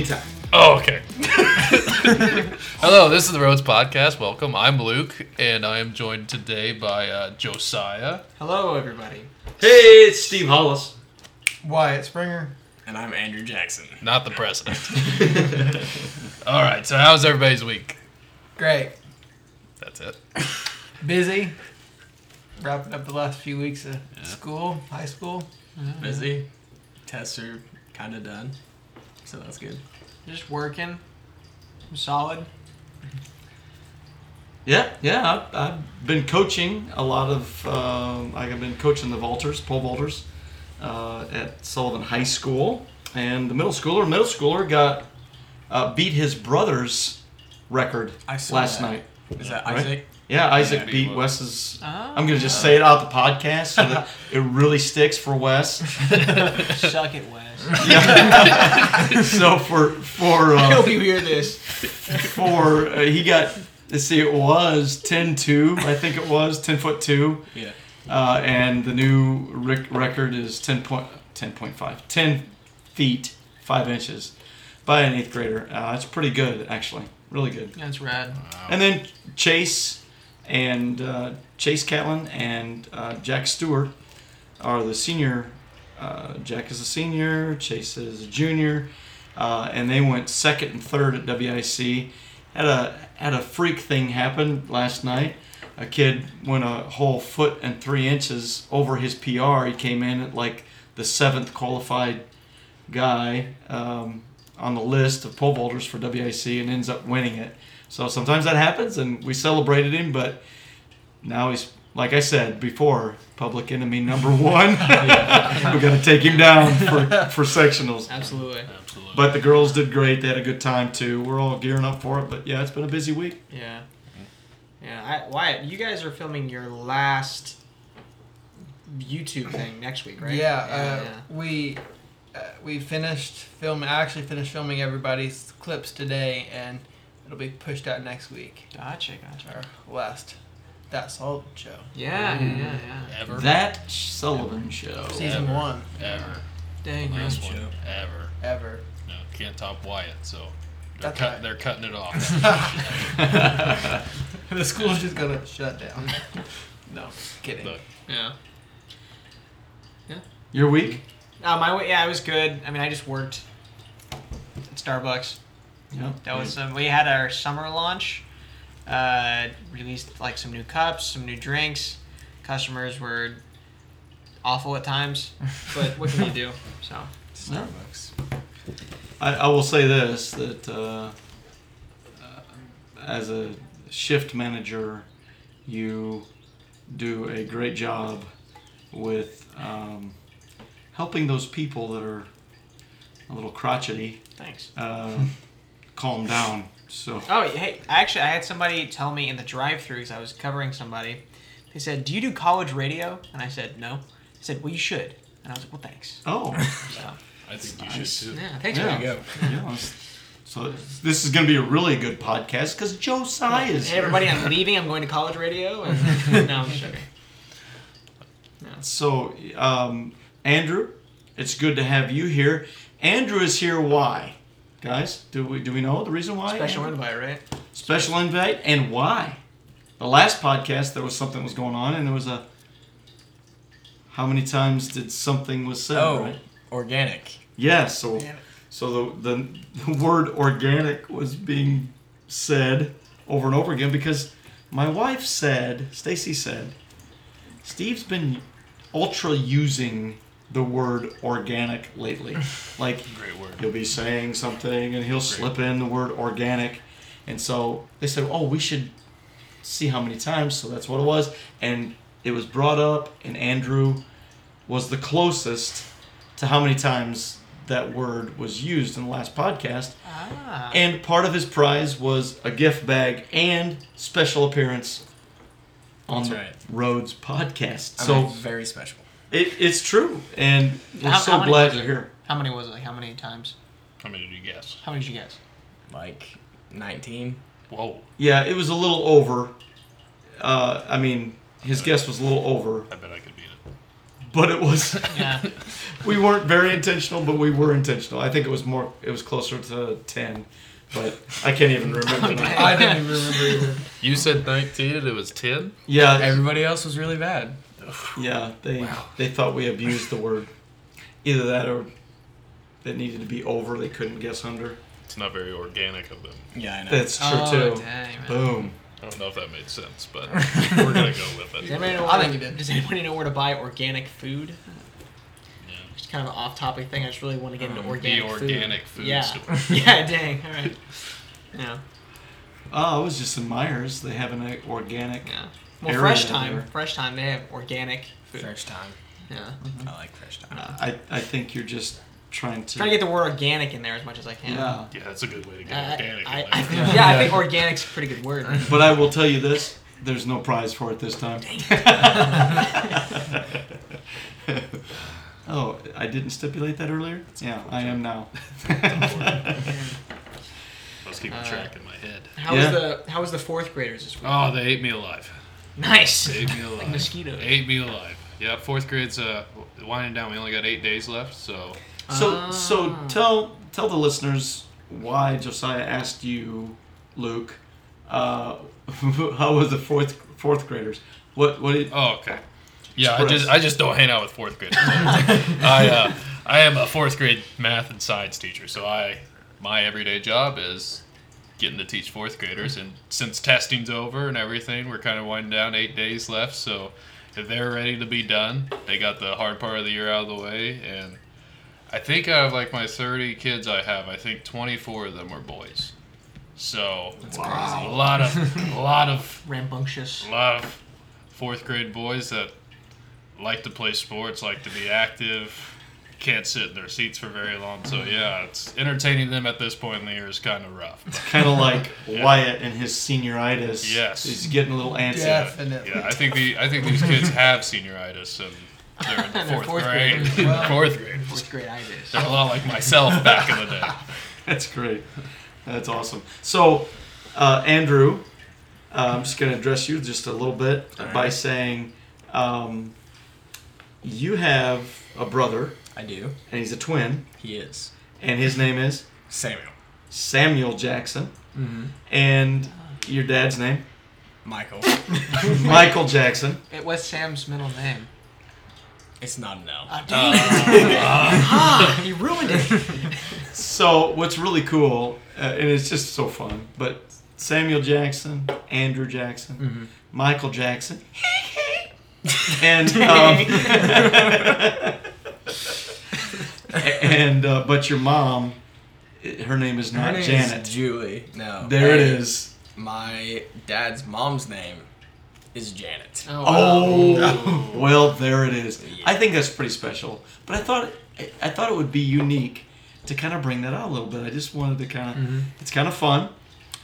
Anytime. Oh, okay. Hello, this is the Roads Podcast. Welcome. I'm Luke, and I am joined today by uh, Josiah. Hello, everybody. Hey, it's Steve Hollis. Wyatt Springer. And I'm Andrew Jackson. Not the president. All right. So, how's everybody's week? Great. That's it. Busy. Wrapping up the last few weeks of school, high school. Busy. Tests are kind of done. So that's good. Just working. I'm solid. Yeah, yeah. I've, I've been coaching a lot of. Um, I've been coaching the vaulters, pole vaulters, uh, at Sullivan High School, and the middle schooler, middle schooler, got uh, beat his brother's record I last that. night. Is that Right? Isaac? Yeah, Isaac Yeah, beat was. Wes's. Oh. I'm gonna just say it out the podcast so that it really sticks for Wes. Suck it, Wes. so for for Uh, I hope you hear this. for uh, he got let's see it was 10-2 I think it was 10 foot 2 Yeah. uh, and the new rec- record is 10 point 10.5 10 feet 5 inches by an 8th grader uh, it's pretty good actually really good That's rad. and then Chase and uh, Chase Catlin and uh, Jack Stewart are the senior. Uh, Jack is a senior, Chase is a junior, uh, and they went second and third at WIC. Had a had a freak thing happen last night. A kid went a whole foot and three inches over his PR. He came in at like the seventh qualified guy um, on the list of pole vaulters for WIC and ends up winning it. So sometimes that happens, and we celebrated him, but now he's, like I said before, public enemy number one. we got to take him down for, for sectionals. Absolutely. Absolutely. But the girls did great. They had a good time too. We're all gearing up for it. But yeah, it's been a busy week. Yeah. Yeah. I, Wyatt, you guys are filming your last YouTube thing next week, right? Yeah, uh, yeah. we uh, we finished filming. I actually finished filming everybody's clips today, and it'll be pushed out next week. Gotcha, gotcha. Our last that Sullivan show, Yeah, yeah, yeah, yeah. Ever. That Sullivan show. season Ever. one, Ever. Dang, man. Last one. Ever. ever. No, can't top Wyatt, so. They're, That's cut, right. they're cutting it off. the school's just gonna shut down. no, kidding. Look, Yeah. Yeah. Your week? Uh, my way, yeah, it was good. I mean, I just worked at Starbucks. Yeah. That was um, we had our summer launch. Uh, released like some new cups, some new drinks. Customers were awful at times, but what can you do? So Starbucks. I, I will say this that uh, uh, as a shift manager, you do a great job with um, helping those people that are a little crotchety thanks. Calm down. So Oh hey, actually, I had somebody tell me in the drive-through because I was covering somebody. They said, "Do you do college radio?" And I said, "No." They said, "Well, you should." And I was like, "Well, thanks." oh So I think you Nice. should too. yeah, thanks. Yeah. man. There you go. yeah, so this is going to be a really good podcast because Joe Josiah is Hey here. everybody, I'm leaving. I'm going to college radio. And no, I'm just joking. So, um, Andrew, it's good to have you here. Andrew is here. Why, guys? Do we do we know the reason why? Special invite, right? Special invite, and why? The last podcast there was something was going on, and there was a. How many times did something was said? Oh, Right? organic. Yes. so so the, the the word organic was being said over and over again because my wife said, Stacy said, Steve's been ultra using the word organic lately. Like Great word. he'll be saying something and he'll slip in the word organic. And so they said, "Oh, we should see how many times." So that's what it was, and it was brought up, and Andrew was the closest to how many times that word was used in the last podcast. Ah. And part of his prize was a gift bag and special appearance on That's the right. Roads podcast. I'm so very special. It, it's true, and we're How- so how many glad you're here. How many was it? Like how many times? How many did you guess? How many did you guess? Like 19. Whoa. Yeah, it was a little over. Uh, I mean, his guess was a little over. I bet I could beat it. but it was Yeah. we weren't very intentional, but we were intentional. I think it was more. It was closer to ten, but I can't even remember. now. I didn't even remember either. You said 19 and it was 10? Yeah, Everybody else was really bad. yeah. They they thought we abused the word. Either that or it needed to be over. They couldn't guess under. It's not very organic of them. Yeah, I know. That's true oh, too. dang. Boom. I don't know if that made sense, but we're going to go with Does it. anybody, know I where think to- does anybody know where to buy organic food? Yeah. Just kind of an off-topic thing. I just really want to get into Um, organic the food. organic food Yeah. store. yeah. Dang. All right. Yeah. Oh, I was just in Meijer's. They have an organic. Yeah. Well, Area Fresh Thyme. there. Fresh Thyme. They have organic food. fresh thyme. Yeah. I like fresh thyme. Uh, I I think you're just trying to. Try to get the word organic in there as much as I can. yeah. Yeah, that's a good way to get I, organic. I, in I, there. yeah, I think organic's a pretty good word. But I will tell you this: there's no prize for it this time. oh, I didn't stipulate that earlier. Yeah, I am now. I was keeping Uh, track in my head. How Yeah. was the How was the fourth graders this week? Oh, they ate me alive. Nice. They ate me alive. Like mosquitoes. Ate me alive. Yeah, fourth grade's uh, winding down. We only got eight days left, so So, so Ah. tell tell the listeners why Josiah asked you, Luke, uh, how was the fourth fourth graders? What what did, Oh, okay. Yeah, I Express. just I just don't hang out with fourth graders. I uh, I am a fourth grade math and science teacher, so I my everyday job is getting to teach fourth graders. And since testing's over and everything, we're kind of winding down. Eight days left, so if they're ready to be done, they got the hard part of the year out of the way. And I think out of like my 30 kids I have, I think 24 of them are boys. So Wow. a lot of a lot of Rambunctious. a lot of fourth grade boys that like to play sports, like to be active, can't sit in their seats for very long. So yeah, it's entertaining them at this point in the year is kind of rough. kind of like Wyatt and his senioritis? Yes. he's getting a little antsy. Definitely. Yeah, I think the I think these kids have senioritis and they're in the fourth, fourth grade. grade. Wow. fourth grade. Fourth grade itis. They're a lot like myself back in the day. That's great. That's awesome. So, uh, Andrew, uh, I'm just going to address you just a little bit All by right. saying um, you have a brother, I do. and he's a twin, He is and his name is Samuel. Samuel Jackson, Mm-hmm. and your dad's name Michael. Michael Jackson. It was Sam's middle name. it's not an L. Oh, dang it. ah, you ruined it. So what's really cool, uh, and it's just so fun, but Samuel Jackson, Andrew Jackson, Mm-hmm. Michael Jackson, and um, and uh, but your mom, her name is Her not name Janet. is Julie. No. there it is. My dad's mom's name is Janet. Oh, well, there it is. Yeah. I think that's pretty special. But I thought I, I thought it would be unique to kind of bring that out a little bit. I just wanted to kind of. Mhm. It's kind of fun,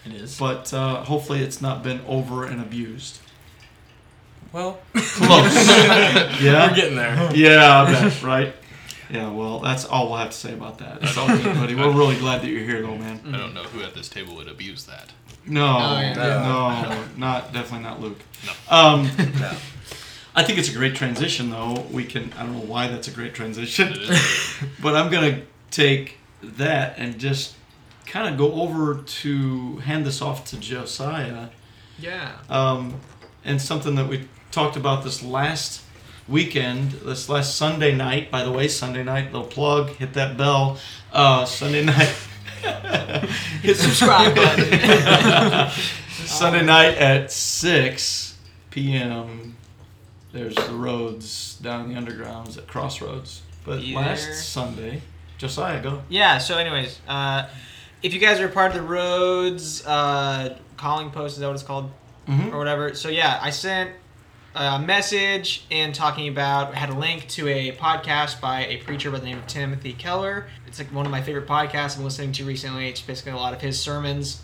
It is. but uh, hopefully it's not been over and abused. well, Close. yeah. we're getting there. Yeah, I bet, right? Yeah, well, that's all we'll have to say about that. That's all good, buddy. We're really glad that you're here, though, man. I don't know who at this table would abuse that. No, Oh, yeah. no, not definitely not Luke. No. Um, No. I think it's a great transition, though. We can. I don't know why that's a great transition, It is. but I'm gonna take that and just kind of go over to hand this off to Josiah. Yeah. um, and something that we talked about this last weekend, this last Sunday night. By the way, Sunday night, little plug, hit that bell. Uh, Sunday night. hit Subscribe button. Sunday night at 6 p.m. There's the roads down in the undergrounds at Crossroads. But last. Sunday, Josiah, go. Yeah. So, anyways, uh, if you guys are part of the roads uh, calling post, is that what it's called? Mm-hmm. or whatever. So yeah, I sent a message and talking about had a link to a podcast by a preacher by the name of Timothy Keller. It's like one of my favorite podcasts I'm listening to recently. It's basically a lot of his sermons.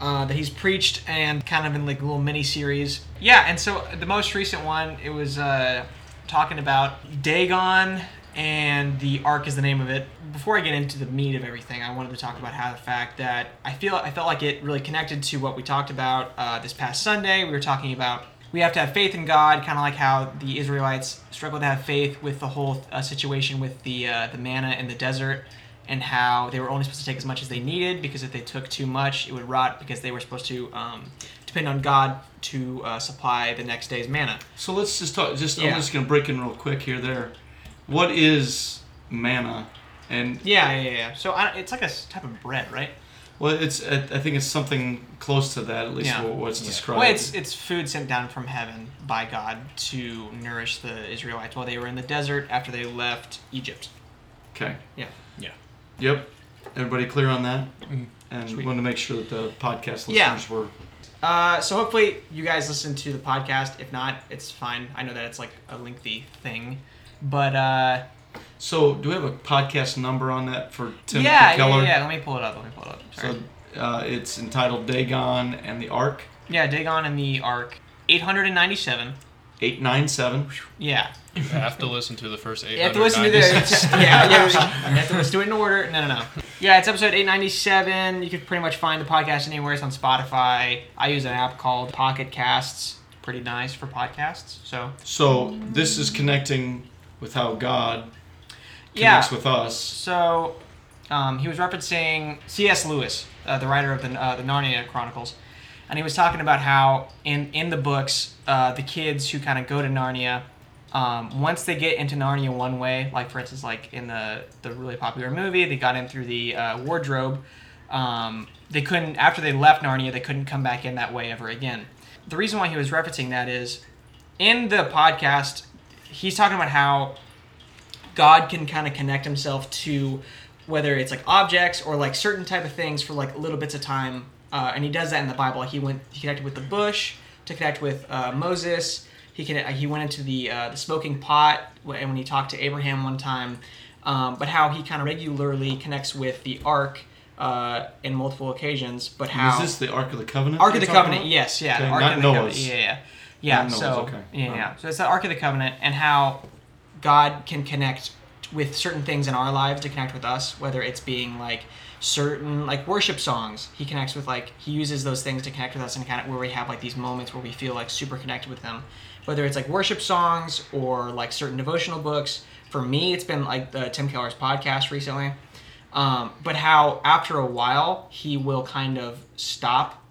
Uh, that he's preached and kind of in like a little mini series. Yeah, and so the most recent one, it was uh, talking about Dagon and the Ark is the name of it. Before I get into the meat of everything, I wanted to talk about how the fact that I feel I felt like it really connected to what we talked about uh, this past Sunday. We were talking about we have to have faith in God, kind of like how the Israelites struggled to have faith with the whole uh, situation with the uh, the manna in the desert, and how they were only supposed to take as much as they needed because if they took too much, it would rot because they were supposed to um, depend on God to uh, supply the next day's manna. So let's just talk. Just I'm just gonna break in real quick here. There, what is manna? And Yeah, yeah, yeah. yeah. So I, it's like a type of bread, right? Well, it's I I think it's something close to that. At least Yeah. what, what's Yeah. described. Well, it's it's food sent down from heaven by God to nourish the Israelites while they were in the desert after they left Egypt. okay. Yeah. Yeah. Yep. Everybody clear on that? Mhm. And Sweet. wanted to make sure that the podcast listeners Yeah. were. Uh, so hopefully you guys listen to the podcast. If not, it's fine. I know that it's like a lengthy thing, but uh, So, do we have a podcast number on that for Timothy yeah, yeah, Keller? yeah, yeah. Let me pull it up. Let me pull it up. Sorry. So, uh, it's entitled Dagon and the Ark, yeah, Dagon and the Ark, eight hundred and ninety-seven. eight nine seven. Yeah, You have to listen to the first eight. you have to listen to the yeah, yeah. You have to listen to it in order. No, no, no. Yeah, it's episode eight ninety-seven. You can pretty much find the podcast anywhere. It's on Spotify. I use an app called Pocket Casts. Pretty nice for podcasts. So So this is connecting with how God yeah. with us. So, um, he was referencing C.S. Lewis, uh, the writer of the, uh, the Narnia Chronicles, and he was talking about how in in the books, uh, the kids who kind of go to Narnia, um, once they get into Narnia one way, like for instance, like in the the really popular movie, they got in through the uh, wardrobe. Um, they couldn't after they left Narnia, they couldn't come back in that way ever again. The reason why he was referencing that is in the podcast, he's talking about how God can kind of connect himself to whether it's like objects or like certain type of things for like little bits of time, uh, and he does that in the Bible. He went, he connected with the bush to connect with uh, Moses. He can, he went into the uh, the smoking pot and when he talked to Abraham one time, um, but how he kind of regularly connects with the ark uh, in multiple occasions. But how Is this the Ark of the Covenant? Ark of the Covenant, about? yes, yeah, Okay, Ark not of the Noah's. Covenant, yeah, yeah, yeah. Not Noah's, so okay. yeah, yeah. So it's the Ark of the Covenant and how God can connect with certain things in our lives to connect with us, whether it's being like certain like worship songs. He connects with like he uses those things to connect with us and kind of where we have like these moments where we feel like super connected with him. Whether it's like worship songs or like certain devotional books. For me, it's been like the Tim Keller's podcast recently. Um, but how after a while he will kind of stop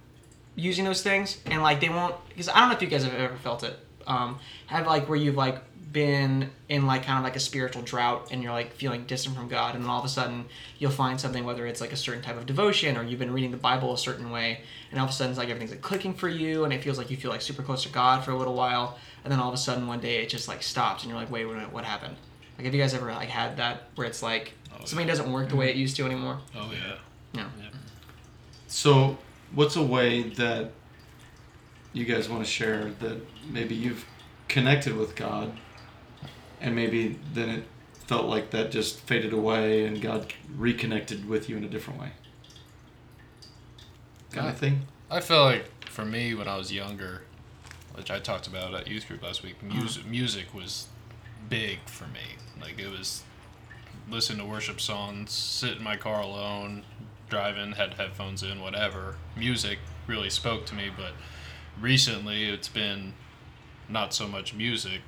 using those things and like they won't because I don't know if you guys have ever felt it. Um, have like where you've like been in like kind of like a spiritual drought and you're like feeling distant from God and then all of a sudden you'll find something whether it's like a certain type of devotion or you've been reading the Bible a certain way and all of a sudden it's like everything's like clicking for you and it feels like you feel like super close to God for a little while and then all of a sudden one day it just like stops and you're like wait wait, wait what happened? Like have you guys ever like had that where it's like Oh, something doesn't work the way it used to anymore? Oh yeah. no. So, what's a way that you guys want to share that maybe you've connected with God, and maybe then it felt like that just faded away, and God reconnected with you in a different way? Kind of God. thing. I feel like for me when I was younger, which I talked about at youth group last week, Uh-huh. music music was big for me. Like it was listen to worship songs, sit in my car alone, driving, had headphones in, whatever. Music really spoke to me, but recently it's been not so much music,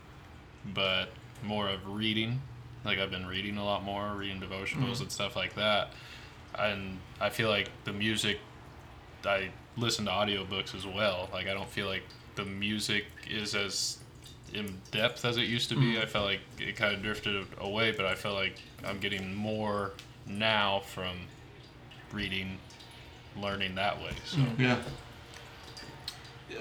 but more of reading. Like I've been reading a lot more, reading devotionals mm. and stuff like that. And I feel like the music I listen to audiobooks as well. Like I don't feel like the music is as in depth as it used to be. Mm. I felt like it kind of drifted away, but I feel like I'm getting more now from reading, learning that way. So Yeah.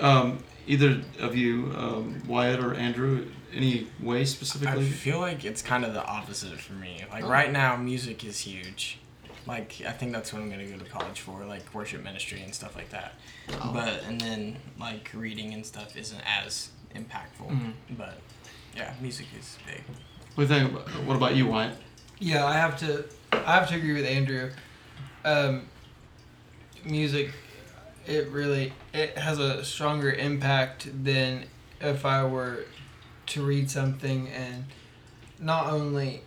Um, either of you, um, Wyatt or Andrew, any way specifically? I feel like it's kind of the opposite for me. Like Oh. right now, music is huge. Like I think that's what I'm gonna go to college for, like worship ministry and stuff like that. Oh. But and then like reading and stuff isn't as impactful. Mhm. But yeah, music is big. What, do you think, what about you, Wyatt? Yeah, I have to. I have to agree with Andrew. Um, music, it really it has a stronger impact than if I were to read something and not only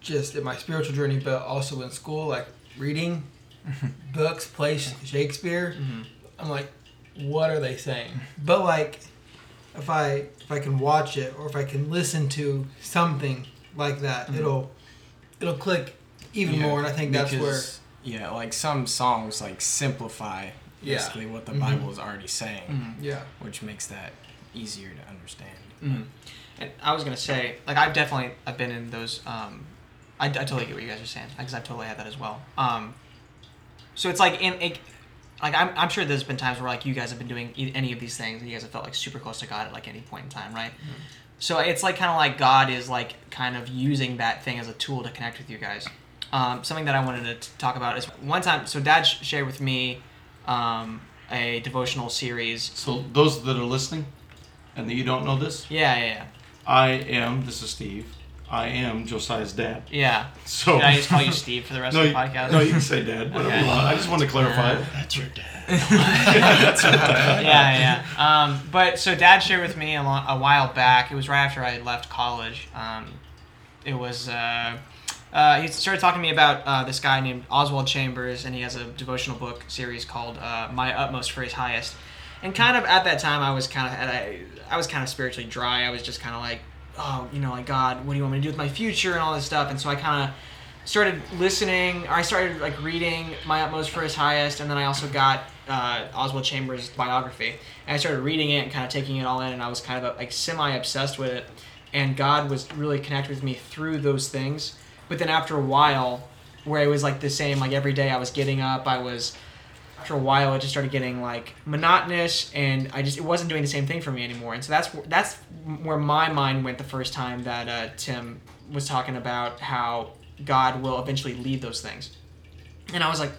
just in my spiritual journey, but also in school, like reading books, plays Shakespeare. Mhm. I'm like, what are they saying? But like, if I if I can watch it or if I can listen to something like that, it'll it'll click even Yeah, more. And I think that's where yeah, like some songs like simplify Yeah. basically what the Mhm. Bible is already saying, Mhm. yeah. which makes that easier to understand. Mm. And I was gonna say, like, I've definitely I've been in those. Um, I, I totally get what you guys are saying because I've totally had that as well. Um, so it's like in it, like I'm, I'm sure there's been times where like you guys have been doing e- any of these things and you guys have felt like super close to God at like any point in time, right? So it's like kind of like God is like kind of using that thing as a tool to connect with you guys. Um, something that I wanted to t- talk about is one time. So Dad sh- shared with me um, a devotional series. So those that are listening, and that you don't know this, Yeah, yeah, yeah. I am. This is Steve. I am Josiah's dad. Yeah. So Did I just call you Steve for the rest no, of the podcast? no, you can say dad. Whatever Okay. you want. I just want to clarify it. That's your dad. yeah, yeah. Um, but so Dad shared with me a, long, a while back. It was right after I had left college. Um, it was. Uh, uh, he started talking to me about uh, this guy named Oswald Chambers, and he has a devotional book series called uh, "My Utmost for His Highest." And kind of at that time, I was kind of a, I was kind of spiritually dry. I was just kind of like, oh, you know, like God, what do you want me to do with my future and all this stuff. And so I kind of started listening or i started like reading my utmost for his highest and then i also got uh, oswald chambers biography and i started reading it and kind of taking it all in and i was kind of like semi obsessed with it and god was really connected with me through those things but then after a while where it was like the same like every day i was getting up i was after a while it just started getting like monotonous and i just it wasn't doing the same thing for me anymore. And so that's that's where my mind went the first time that uh, tim was talking about how god will eventually leave those things. And i was like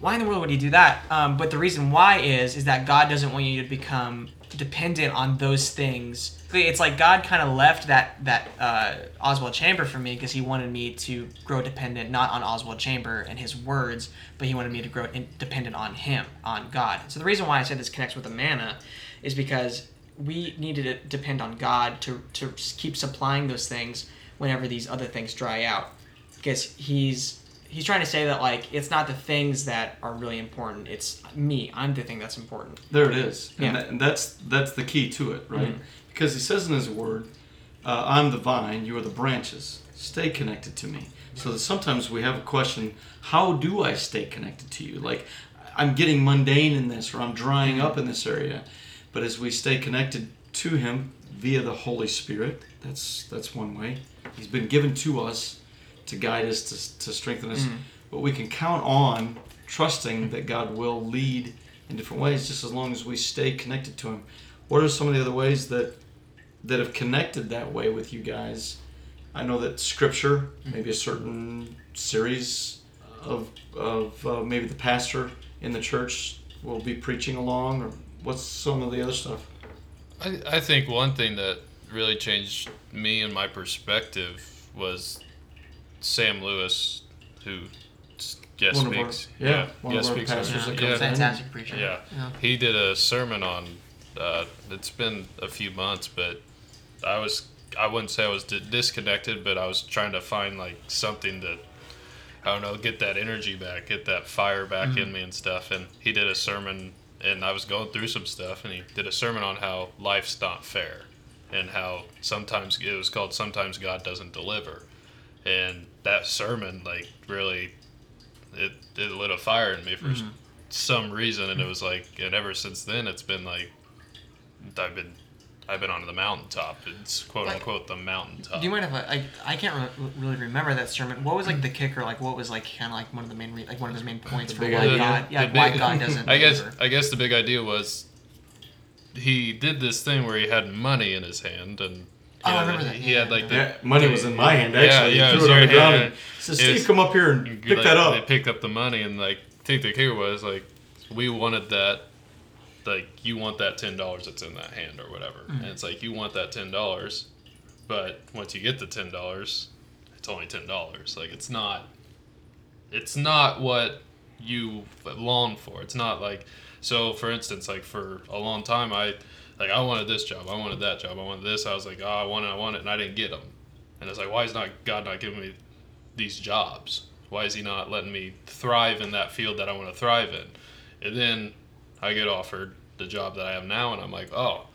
why in the world would he do that? Um, but the reason why is is that god doesn't want you to become dependent on those things. It's like god kind of left that that uh, oswald chamber for me because he wanted me to grow dependent not on oswald chamber and his words but he wanted me to grow in, dependent on him on god. So the reason why i said this connects with the manna is because we needed to depend on god to to keep supplying those things whenever these other things dry out. Because he's he's trying to say that like it's not the things that are really important it's me i'm the thing that's important There it is, and, that, and that's that's the key to it, right? Mhm. Because he says in his word, uh, "I'm the vine, you are the branches. Stay connected to me." So that sometimes we have a question: How do I stay connected to you? Like I'm getting mundane in this, or I'm drying up in this area. But as we stay connected to Him via the Holy Spirit, that's that's one way. He's been given to us to guide us, to, to strengthen us. Mhm. But we can count on trusting that God will lead in different ways, just as long as we stay connected to Him. What are some of the other ways that that have connected that way with you guys? I know that Scripture, maybe a certain series of of uh, maybe the pastor in the church will be preaching along, or what's some of the other stuff? I, I think one thing that really changed me and my perspective was Sam Lewis, who guest One of our- speaks. yeah, one of guest our speaks. pastors on- that yeah, comes fantastic preacher Yeah. He did a sermon on. Uh, it's been a few months, but I was. I wouldn't say I was di- disconnected, but I was trying to find like something that I don't know, get that energy back, get that fire back in me and stuff. And he did a sermon, and I was going through some stuff, and he did a sermon on how life's not fair, and how sometimes it was called "Sometimes God Doesn't Deliver," and that sermon like really, it it lit a fire in me for s some reason, and it was like, and ever since then, it's been like, I've been. I've been on the mountaintop. It's quote Like- unquote the mountaintop. do you mind if I, I I can't re- really remember that sermon. What was like the kicker? Like what was like kind of like one of the main re- like one of his main points The for why idea. God yeah The why big- God doesn't. I guess deliver. I guess the big idea was he did this thing where he had money in his hand and he, Oh, I remember that. he had like the Yeah, money was in my hand actually. yeah, he it threw was it on the ground hand. and said, It "Steve, was- come up here and you- pick like, that up." They picked up the money and like I think the kicker was like we wanted that like you want that ten dollars that's in that hand or whatever. Mm-hmm. And it's like you want that ten dollars, but once you get the ten dollars, it's only ten dollars. Like it's not it's not what you long for. It's not like so for instance, like for a long time I like I wanted this job, I wanted that job, I wanted this. I was like, oh, I want it, I want it, and I didn't get them. And it's like, why is not God not giving me these jobs? Why is He not letting me thrive in that field that I want to thrive in? And then I get offered the job that I have now, and I'm like, oh,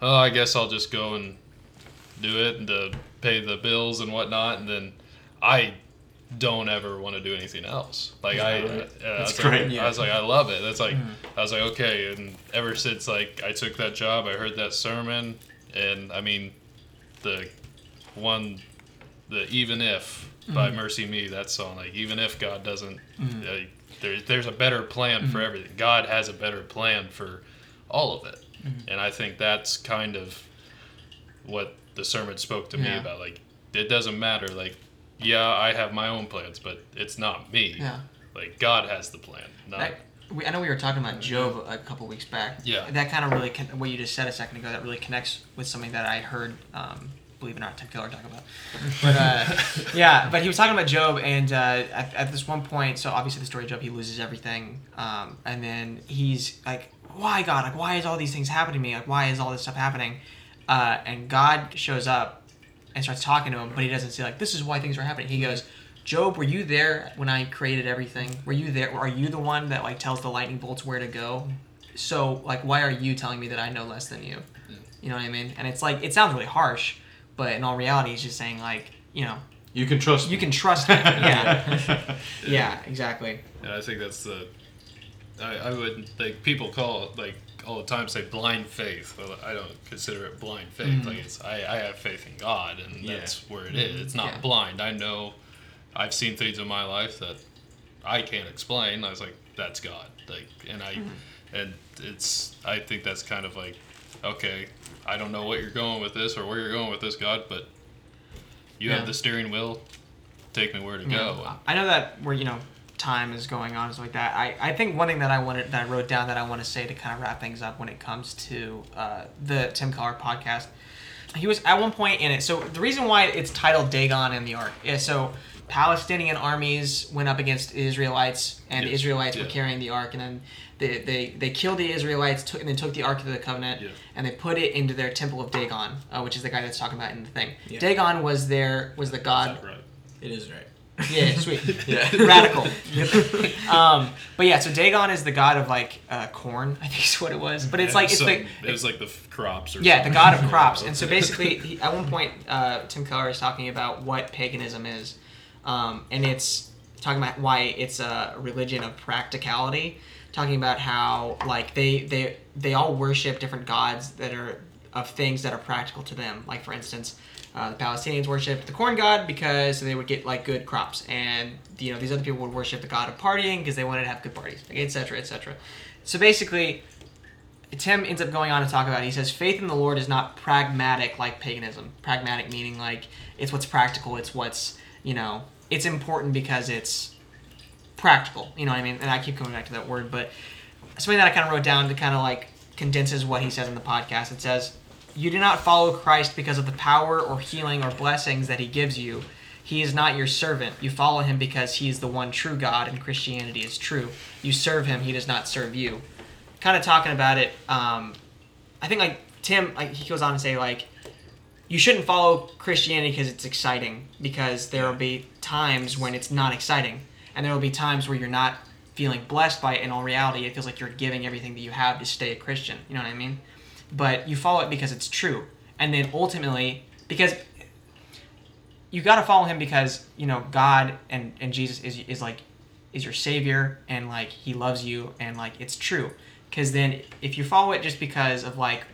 oh, I guess I'll just go and do it and to pay the bills and whatnot, and then I don't ever want to do anything else. Like I, right. uh, I That's was like- great. I was like, I love it. That's like, I was like, okay. And ever since like I took that job, I heard that sermon, and I mean, the one, the even if by MercyMe, that song, like even if God doesn't, uh, there, there's a better plan for everything. God has a better plan for all of it, and I think that's kind of what the sermon spoke to me about. Like, it doesn't matter. Like, yeah, I have my own plans, but it's not me. Yeah. Like God has the plan. Not, That, we, I know we were talking about Job a couple weeks back. Yeah. That kind of really, con- what you just said a second ago, that really connects with something that I heard, um, believe it or not, Tim Keller talk about. But uh, yeah, but he was talking about Job, and uh, at, at this one point, so obviously the story of Job, he loses everything, um, and then he's like, "Why God? Like, why is all these things happening to me? Like, why is all this stuff happening?" Uh, and God shows up and starts talking to him, but he doesn't say like, "This is why things are happening." He goes. Job, were you there when I created everything? Were you there? Are you the one that like tells the lightning bolts where to go? So like, why are you telling me that I know less than you? You know what I mean? And it's like it sounds really harsh, but in all reality, he's just saying like, you know, You can trust. you me. can trust me. Yeah, yeah, exactly. And I think that's the. I, I would like people call it like all the time say blind faith. Well, I don't consider it blind faith. Mm. Like it's I, I have faith in God, and Yeah. that's where it is. It's not Yeah. blind. I know. I've seen things in my life that I can't explain. I was like, that's God. Like, and I, mm-hmm. and it's. I think that's kind of like, okay, I don't know what you're going with this or where you're going with this, God, but you Yeah. have the steering wheel. Take me where to go. I know that where you know time is going on and stuff like that. I, I think one thing that I wanted that I wrote down that I want to say to kind of wrap things up when it comes to uh, the Tim Keller podcast. He was at one point in it. So the reason why it's titled Dagon and the Ark is so Palestinian armies went up against Israelites, and the Yes. Israelites were carrying the Ark, and then they, they, they killed the Israelites, took, and then took the Ark of the Covenant, Yeah. and they put it into their temple of Dagon, uh, which is the guy that's talking about in the thing. Yeah. Dagon was their was the god. that right? It is right. Yeah, sweet. Yeah. Radical. um, but yeah, so Dagon is the god of like uh, corn, I think is what it was. But it's like it's Some- it was like the f- crops or yeah, the god of crops. And so basically, he, at one point, uh, Tim Keller is talking about what paganism is, um, and it's talking about why it's a religion of practicality. Talking about how like they they they all worship different gods that are of things that are practical to them. Like for instance, uh, the Palestinians worship the corn god because they would get like good crops, and you know these other people would worship the god of partying because they wanted to have good parties, etc. etc. So basically, Tim ends up going on to talk about. it. He says faith in the Lord is not pragmatic like paganism. Pragmatic meaning like it's what's practical. It's what's you know it's important because it's practical. You know what I mean? And I keep coming back to that word, but something that I kind of wrote down to kind of like condenses what he says in the podcast. It says, "You do not follow Christ because of the power or healing or blessings that he gives you." He is not your servant. You follow him because he is the one true God and Christianity is true. You serve him, he does not serve you kind of talking about it. Um, I think like Tim, like he goes on to say like, you shouldn't follow Christianity because it's exciting because there will be times when it's not exciting, and there will be times where you're not feeling blessed by it. In all reality, it feels like you're giving everything that you have to stay a Christian. You know what I mean? But you follow it because it's true, and then ultimately because you got to follow him because you know God and and Jesus is is like is your savior and like he loves you and like it's true. Because then if you follow it just because of like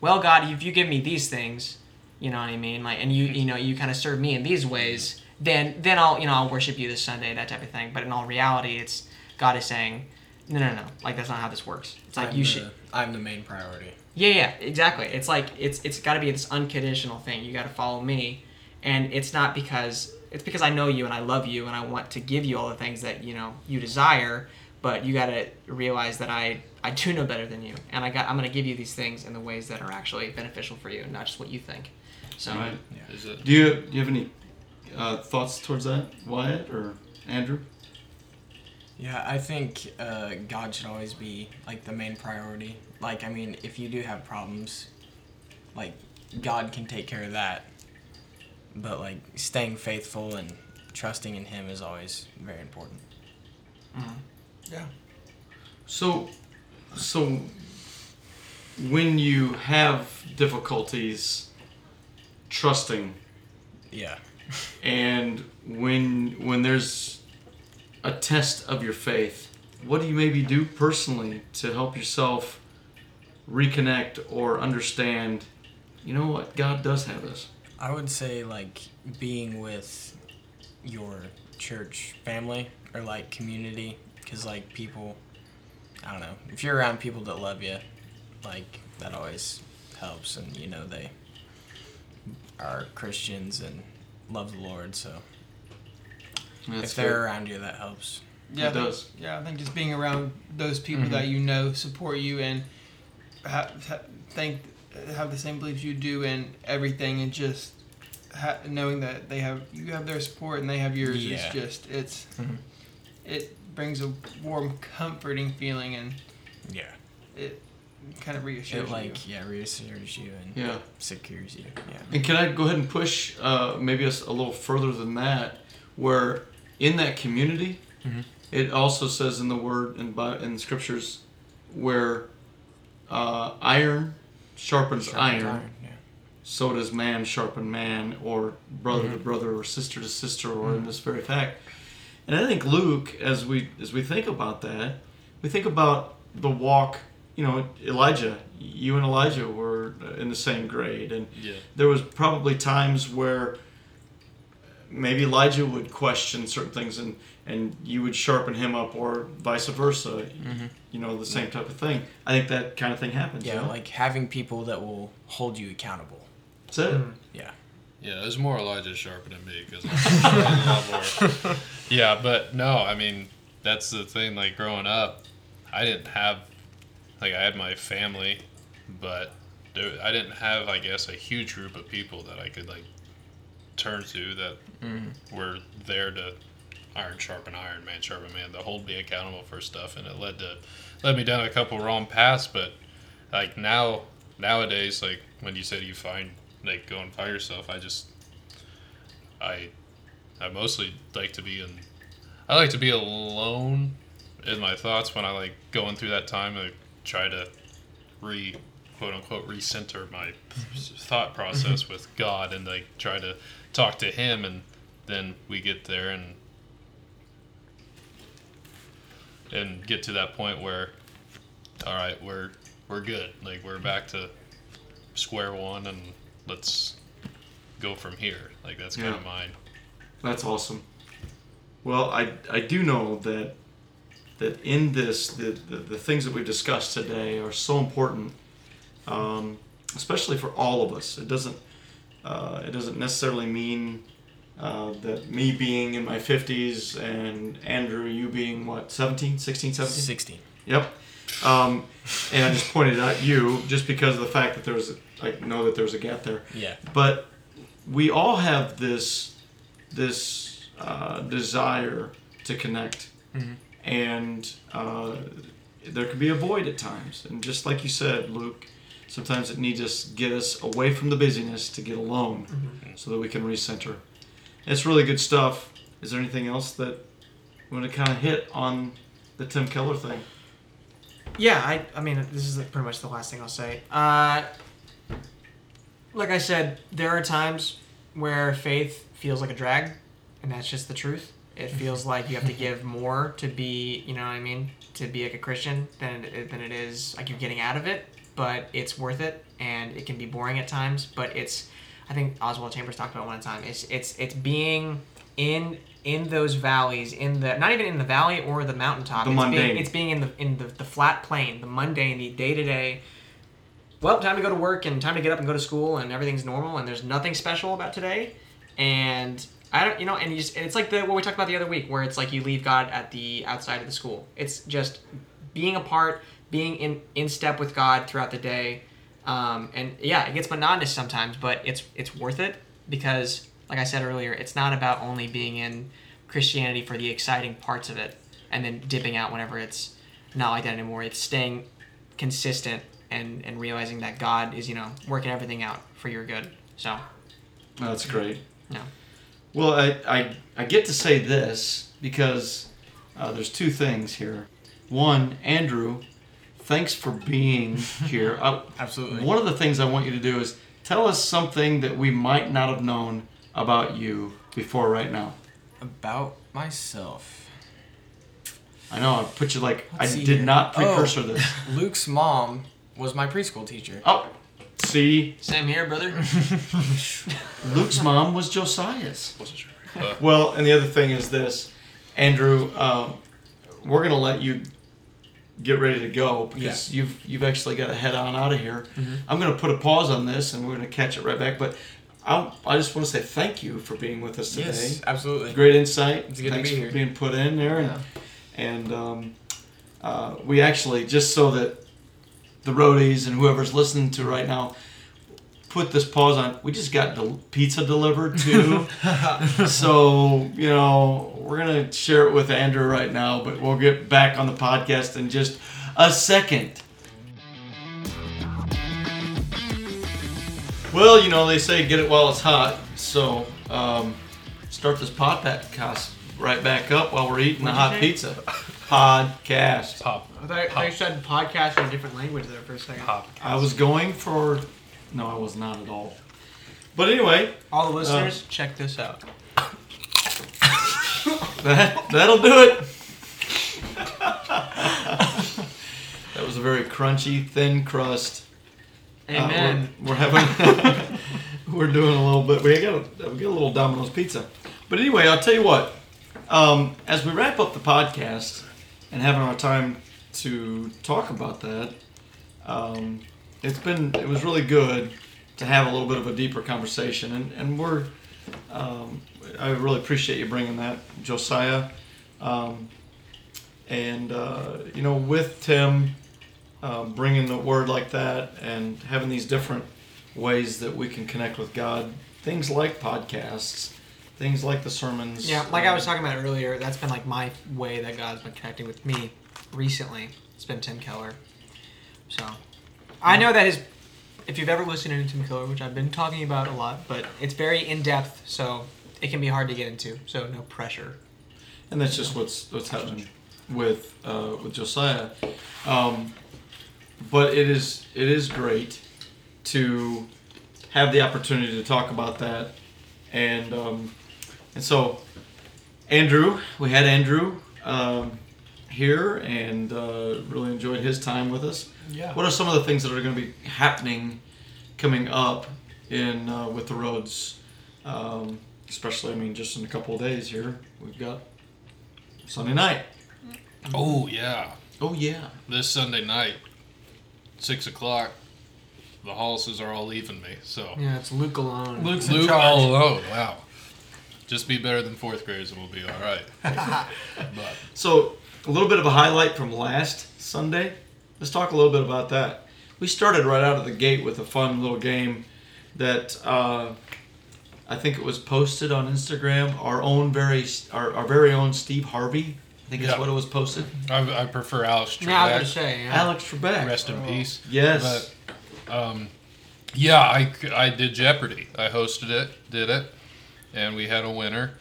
well god if you give me these things you know what i mean? Like and you you know you kind of serve me in these ways then then i'll you know i'll worship you this sunday that type of thing. But in all reality it's god is saying no no no like that's not how this works. It's like I'm you the, should I'm the main priority. yeah, yeah, exactly. It's like it's it's got to be this unconditional thing. You got to follow me, and it's not because it's because I know you and I love you and I want to give you all the things that you know you desire. But you got to realize that I I do know better than you, and I got I'm gonna give you these things in the ways that are actually beneficial for you, not just what you think. So Right. Is it? Do you do you have any uh, thoughts towards that, Wyatt or Andrew? Yeah, I think uh, God should always be like the main priority. Like, I mean, if you do have problems, like God can take care of that. But like staying faithful and trusting in Him is always very important. Mhm. Yeah. So, so when you have difficulties trusting Yeah. and when when there's a test of your faith. What do you maybe do personally to help yourself reconnect or understand you know what god does have this? I would say like being with your church family or like community because like people I don't know if you're around people that love you like that always helps and you know they are Christians and love the Lord so That's if they're good. around you that helps Yeah, It think- does. Yeah, I think just being around those people Mhm. that you know support you and ha- ha- think have the same beliefs you do in everything, and just ha- knowing that they have you have their support and they have yours. Yeah. It's just it's Mhm. it brings a warm, comforting feeling, and yeah it kind of reassures it you. like yeah reassures you and yeah secures you yeah And can I go ahead and push uh, maybe a little further than that, where in that community, Mhm. it also says in the word and by in the scriptures, where uh, iron sharpens Sharpens iron, yeah so does man sharpen man, or brother to Mhm. brother, or sister to sister, or in this very fact. And I think Luke, as we as we think about that, we think about the walk. You know, Elijah. You and Elijah were in the same grade, and Yeah. there was probably times where maybe Elijah would question certain things and and you would sharpen him up or vice versa Mhm. you know the same type of thing i think that kind of thing happens yeah you know? like having people that will hold you accountable that's it yeah Yeah, it was more Elijah sharpening me because I'm a lot more. Yeah, but no, I mean that's the thing. Like growing up, I didn't have like I had my family, but I didn't have I guess a huge group of people that I could like turn to that mm-hmm. were there to iron sharpen iron, man sharpen man, to hold me accountable for stuff, and it led to led me down a couple wrong paths. But like now nowadays, like when you said you find like go and find yourself, I just I I mostly like to be in I like to be alone in my thoughts when I like going through that time. I try to re quote unquote recenter my thought process with God and like try to talk to Him, and then we get there and and get to that point where all right, we're we're good. Like we're back to square one, and let's go from here. Like that's kind Yeah. of mine. that's awesome well i i do know that that in this the the, the things that we've discussed today are so important um, especially for all of us it doesn't uh, it doesn't necessarily mean uh, that me being in my 50s and Andrew, you being what, 17, 16, 17? 16 Yep. Um, and I just pointed out you just because of the fact that there was, I know that there was a gap there. yeah But we all have this, this uh, desire to connect, Mhm. and uh, there can be a void at times. And just like you said, Luke, sometimes it needs us get us away from the busyness to get alone, so that we can recenter. It's really good stuff. Is there anything else that we want to kind of hit on the Tim Keller thing? Yeah, I, I mean, this is pretty much the last thing I'll say. Uh, like I said, there are times where faith feels like a drag, and that's just the truth. It feels like you have to give more to be, you know what I mean, to be like a Christian than it, than it is like you're getting out of it. But it's worth it, and it can be boring at times. But it's, I think Oswald Chambers talked about one time. It's it's it's being in in those valleys, in the not even in the valley or the mountaintop. The it's mundane. Being, it's being in the in the, the flat plane, the mundane, the day to day. Well, time to go to work and time to get up and go to school and everything's normal and there's nothing special about today. And I don't, you know, and you just, it's like the what we talked about the other week, where it's like you leave God at the outside of the school. It's just being apart, being in in step with God throughout the day. Um, and yeah, it gets monotonous sometimes, but it's it's worth it because, like I said earlier, it's not about only being in Christianity for the exciting parts of it and then dipping out whenever it's not like that anymore. It's staying consistent and and realizing that God is you know working everything out for your good. So That's great. Yeah. Well, I, I, I get to say this because uh, there's two things here. One, Andrew thanks for being here. I, Absolutely. one of the things I want you to do is tell us something that we might not have known about you before right now. About myself. I know I put you like Let's I did here. not Oh. precursor this. Luke's mom was my preschool teacher. Oh, see, Same here, brother. Luke's mom was Josiah's. Wasn't sure. Uh, Well, and the other thing is this, Andrew. Um, we're gonna let you get ready to go because you've you've actually got to head on out of here. I'm gonna put a pause on this and we're gonna catch it right back. But I I just want to say thank you for being with us today. Yes, absolutely. Great insight. It's good to Thanks be for here. being put in there, and and um, uh, we actually just so that the roadies and whoever's listening to right now put this pause on. We just got del- pizza delivered too, so you know we're gonna share it with Andrew right now, but we'll get back on the podcast in just a second. Well, you know they say get it while it's hot, so um, start this podcast right back up while we're eating the What'd you hot say? pizza podcast. pop. I thought, I thought you said podcast in a different language there for a second. Pop. I was going for. No, I was not at all. But anyway, All the listeners, check this out. that that'll do it. that was a very crunchy, thin crust. Uh, Amen. we're, we're having. we're doing a little bit. We got a, we got a little Domino's pizza. But anyway, I'll tell you what. Um, as we wrap up the podcast and having our time to talk about that, um, it's been it was really good to have a little bit of a deeper conversation, and and we're um, I really appreciate you bringing that, Josiah, um, and uh, you know with Tim uh, bringing the word like that and having these different ways that we can connect with God, things like podcasts, things like the sermons. Yeah, like I was um, talking about earlier, that's been like my way that God's been connecting with me recently. It's been Tim Keller. So I know that is if you've ever listened to Tim Keller, which I've been talking about a lot, but it's very in depth, so it can be hard to get into. So no pressure. and that's just what's what's happening with uh, with Josiah. Um, but it is it is great to have the opportunity to talk about that, and um, and so Andrew, we had Andrew um, here, and uh, really enjoyed his time with us. Yeah. What are some of the things that are going to be happening coming up in uh, with the roads? Um, especially, I mean, just in a couple of days here, we've got Sunday night. Oh yeah, Oh yeah, this Sunday night, six o'clock. The Hollises are all leaving me, so Yeah, it's Luke alone. Luke's Luke charge. all alone. Wow. Just be better than fourth graders, and we'll be all right. but So a little bit of a highlight from last Sunday. Let's talk a little bit about that. We started right out of the gate with a fun little game that uh, I think it was posted on Instagram. Our own very our, our very own Steve Harvey. I think Yeah. that's what it was posted. I, I prefer Alex Yeah, I was Trebek. gonna say. Yeah. Alex Trebek. Rest in peace. Yes. But, um, yeah, I, I did Jeopardy. I hosted it, did it, and we had a winner.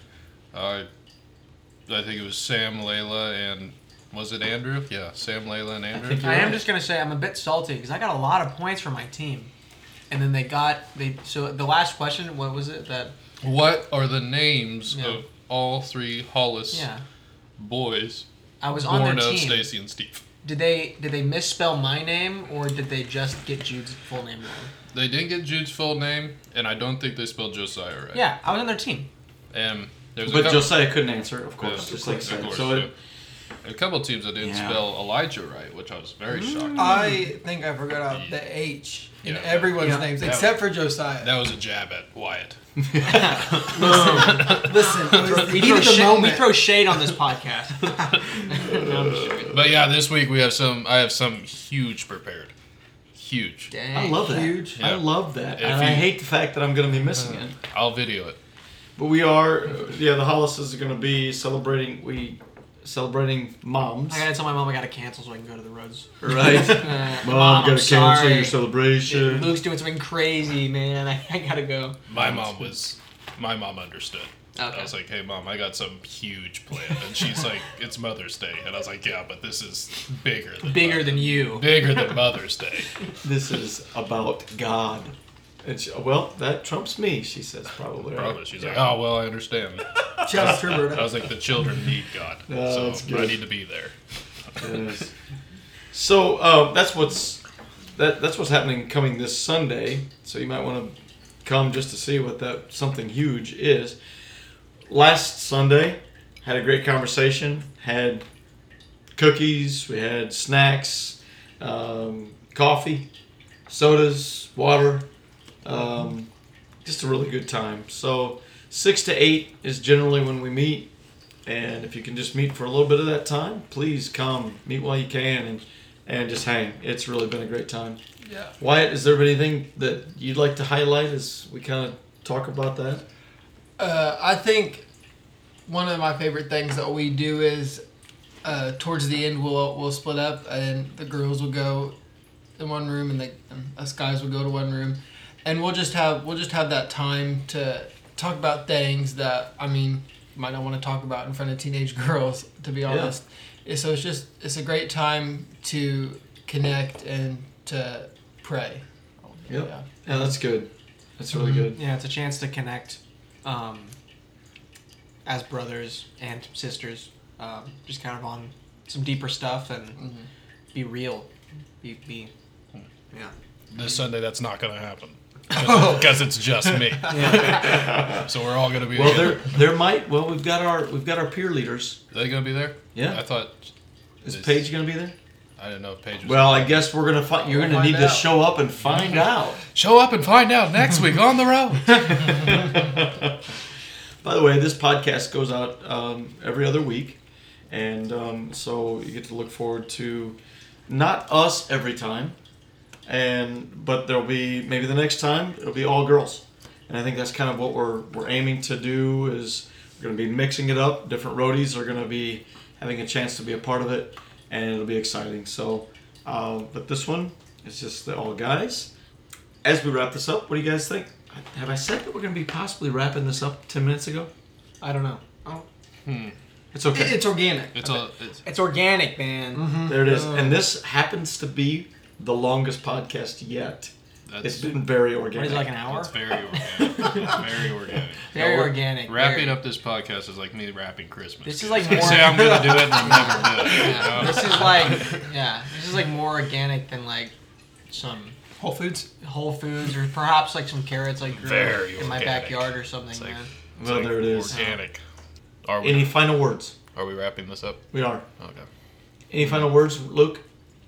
Uh, I think it was Sam, Layla, and was it Andrew? Yeah, Sam, Layla, and Andrew. think I am just gonna say I'm a bit salty because I got a lot of points for my team, and then they got they. So the last question, what was it that? What are the names Yeah. of all three Hollis Yeah, boys I was on their of team. Stacy and Steve? Did they did they misspell my name or did they just get Jude's full name wrong? They didn't get Jude's full name, and I don't think they spelled Josiah right. Yeah, I was on their team. And there's But couple, Josiah couldn't answer it, of course, Yeah, just like I of said. course, so yeah. it, a couple teams that didn't Yeah. spell Elijah right, which I was very mm. shocked. I think I forgot out the H in Yeah. everyone's Yeah. names That- except for Josiah. That was a jab at Wyatt. Listen, it was We heat throw, the shade, we throw shade on this podcast. No, I'm just kidding. But yeah, this week we have some. I have some huge prepared. Huge. Dang. I love that. Huge. I love that, If and I you- hate the fact that I'm going to be missing uh, it. I'll video it. But we are, yeah. The Hollises are going to be celebrating. We celebrating moms, I gotta tell my mom I gotta cancel so I can go to the roads. right? Uh, Mom, I'm gotta cancel sorry. your celebration. Luke's doing something crazy, man. I, I gotta go. My mom was. My mom understood. Okay. I was like, "Hey, mom, I got some huge plan," and she's like, "It's Mother's Day," and I was like, "Yeah, but this is bigger than Bigger Mother- than you. bigger than Mother's Day." This is about God. And she, well, that trumps me, she says probably. right? Probably. She's like, "Oh, well, I understand." Shout out to I was like, "The children need God, No, so I need to be there." Yes. So uh, that's what's that that's what's happening coming this Sunday. So you might want to come just to see what that something huge is. Last Sunday, had a great conversation. Had cookies. We had snacks, um, coffee, sodas, water. Um, just a really good time. So six to eight is generally when we meet. And if you can just meet for a little bit of that time, please come meet while you can and and just hang. It's really been a great time. Yeah. Wyatt, is there anything that you'd like to highlight as we kind of talk about that? Uh, I think one of my favorite things that we do is uh, towards the end we'll we'll split up and the girls will go in one room and the and us guys will go to one room, and we'll just have we'll just have that time to talk about things that I mean might not want to talk about in front of teenage girls to be honest. Yeah, So it's just it's a great time to connect and to pray. Yep. Yeah. Yeah, that's good. That's really Mhm. good. Yeah, it's a chance to connect um, as brothers and sisters, um, just kind of on some deeper stuff and Mhm. be real. Be, be yeah. This Sunday, that's not going to happen. because it's just me. so we're all going to be. Well, together. there there might. Well, we've got our we've got our peer leaders. Are they going to be there? Yeah. I thought. Is Is- Paige going to be there? I didn't know if Paige was. Well, I guess we're gonna find. You're gonna need find to show up and find out. show up and find out next week on the road. By the way, this podcast goes out um, every other week, and um, so you get to look forward to not us every time, and but there'll be maybe the next time it'll be all girls, and I think that's kind of what we're we're aiming to do is we're going to be mixing it up. Different roadies are going to be having a chance to be a part of it, and it'll be exciting. So, uh, but this one is just the all guys. As we wrap this up, what do you guys think? Have I said that we're going to be possibly wrapping this up ten minutes ago? I don't know. Hmm. It's okay. It's organic. It's a. It's, It's organic, man. There it is. And this happens to be the longest podcast yet. that's, It's been very organic. is it, like an hour? It's very organic. very organic. Very Yeah, organic. Wrapping very- up this podcast is like me wrapping Christmas. This is dude. like I more- say I'm gonna do it and I'm never do it. you know? this is like yeah, this is like more organic than like some Whole Foods. Whole Foods or perhaps like some carrots I grew Very in my backyard or something, It's like- man. It's Well, like there it is. Organic. Are we? Any final words? Are we wrapping this up? We are. Okay. Any final words, Luke?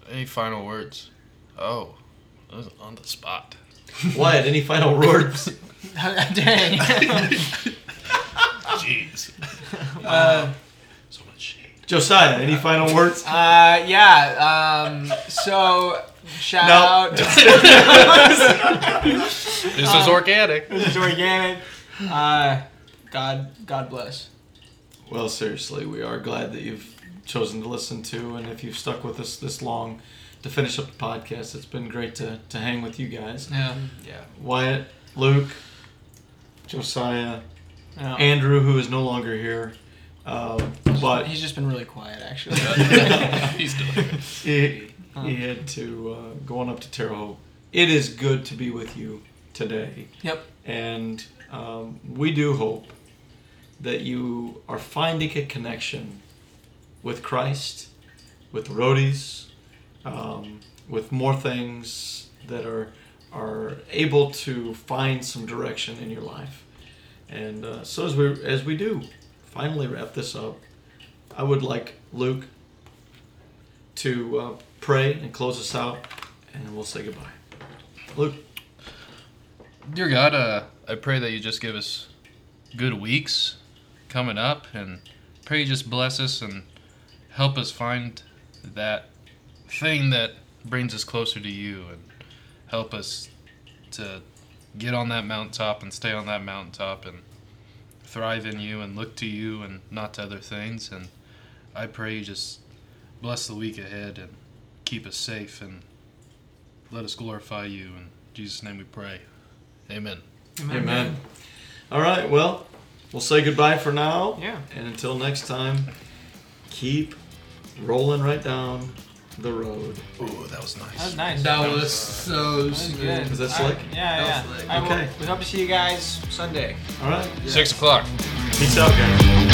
Any final words? Oh, that was on the spot. Wyatt, any final words? Dang. Jeez. Uh, So much shade. Josiah, any final words? uh, yeah. Um. So shout No. out. This is organic. this is organic. Uh, God, God bless. Well, seriously, we are glad that you've chosen to listen to, and if you've stuck with us this long to finish up the podcast, it's been great to, to hang with you guys. Yeah. Yeah. Wyatt, Luke, Josiah, yeah. Andrew, who is no longer here, um, but he's just been really quiet, actually. He's still here. he, he had to uh, go on up to Terre Haute. It is good to be with you today. Yep. And um, we do hope that you are finding a connection with Christ, with roadies, um, with more things that are are able to find some direction in your life. And uh, so as we as we do finally wrap this up, I would like Luke to uh, pray and close us out, and we'll say goodbye. Luke. Dear God, uh, I pray that you just give us good weeks coming up, and pray you just bless us and help us find that thing that brings us closer to you, and help us to get on that mountaintop and stay on that mountaintop and thrive in you and look to you and not to other things. And I pray you just bless the week ahead and keep us safe and let us glorify you. In Jesus' name we pray. Amen. Amen. All right. Well, we'll say goodbye for now. Yeah. And until next time, keep rolling right down the road. Ooh, that was nice. That was nice. That was so That was smooth. good. Is that All right. slick? Yeah, That yeah. was slick. All right, well, Okay. we hope to see you guys Sunday. All right. Six o'clock. Peace out, guys.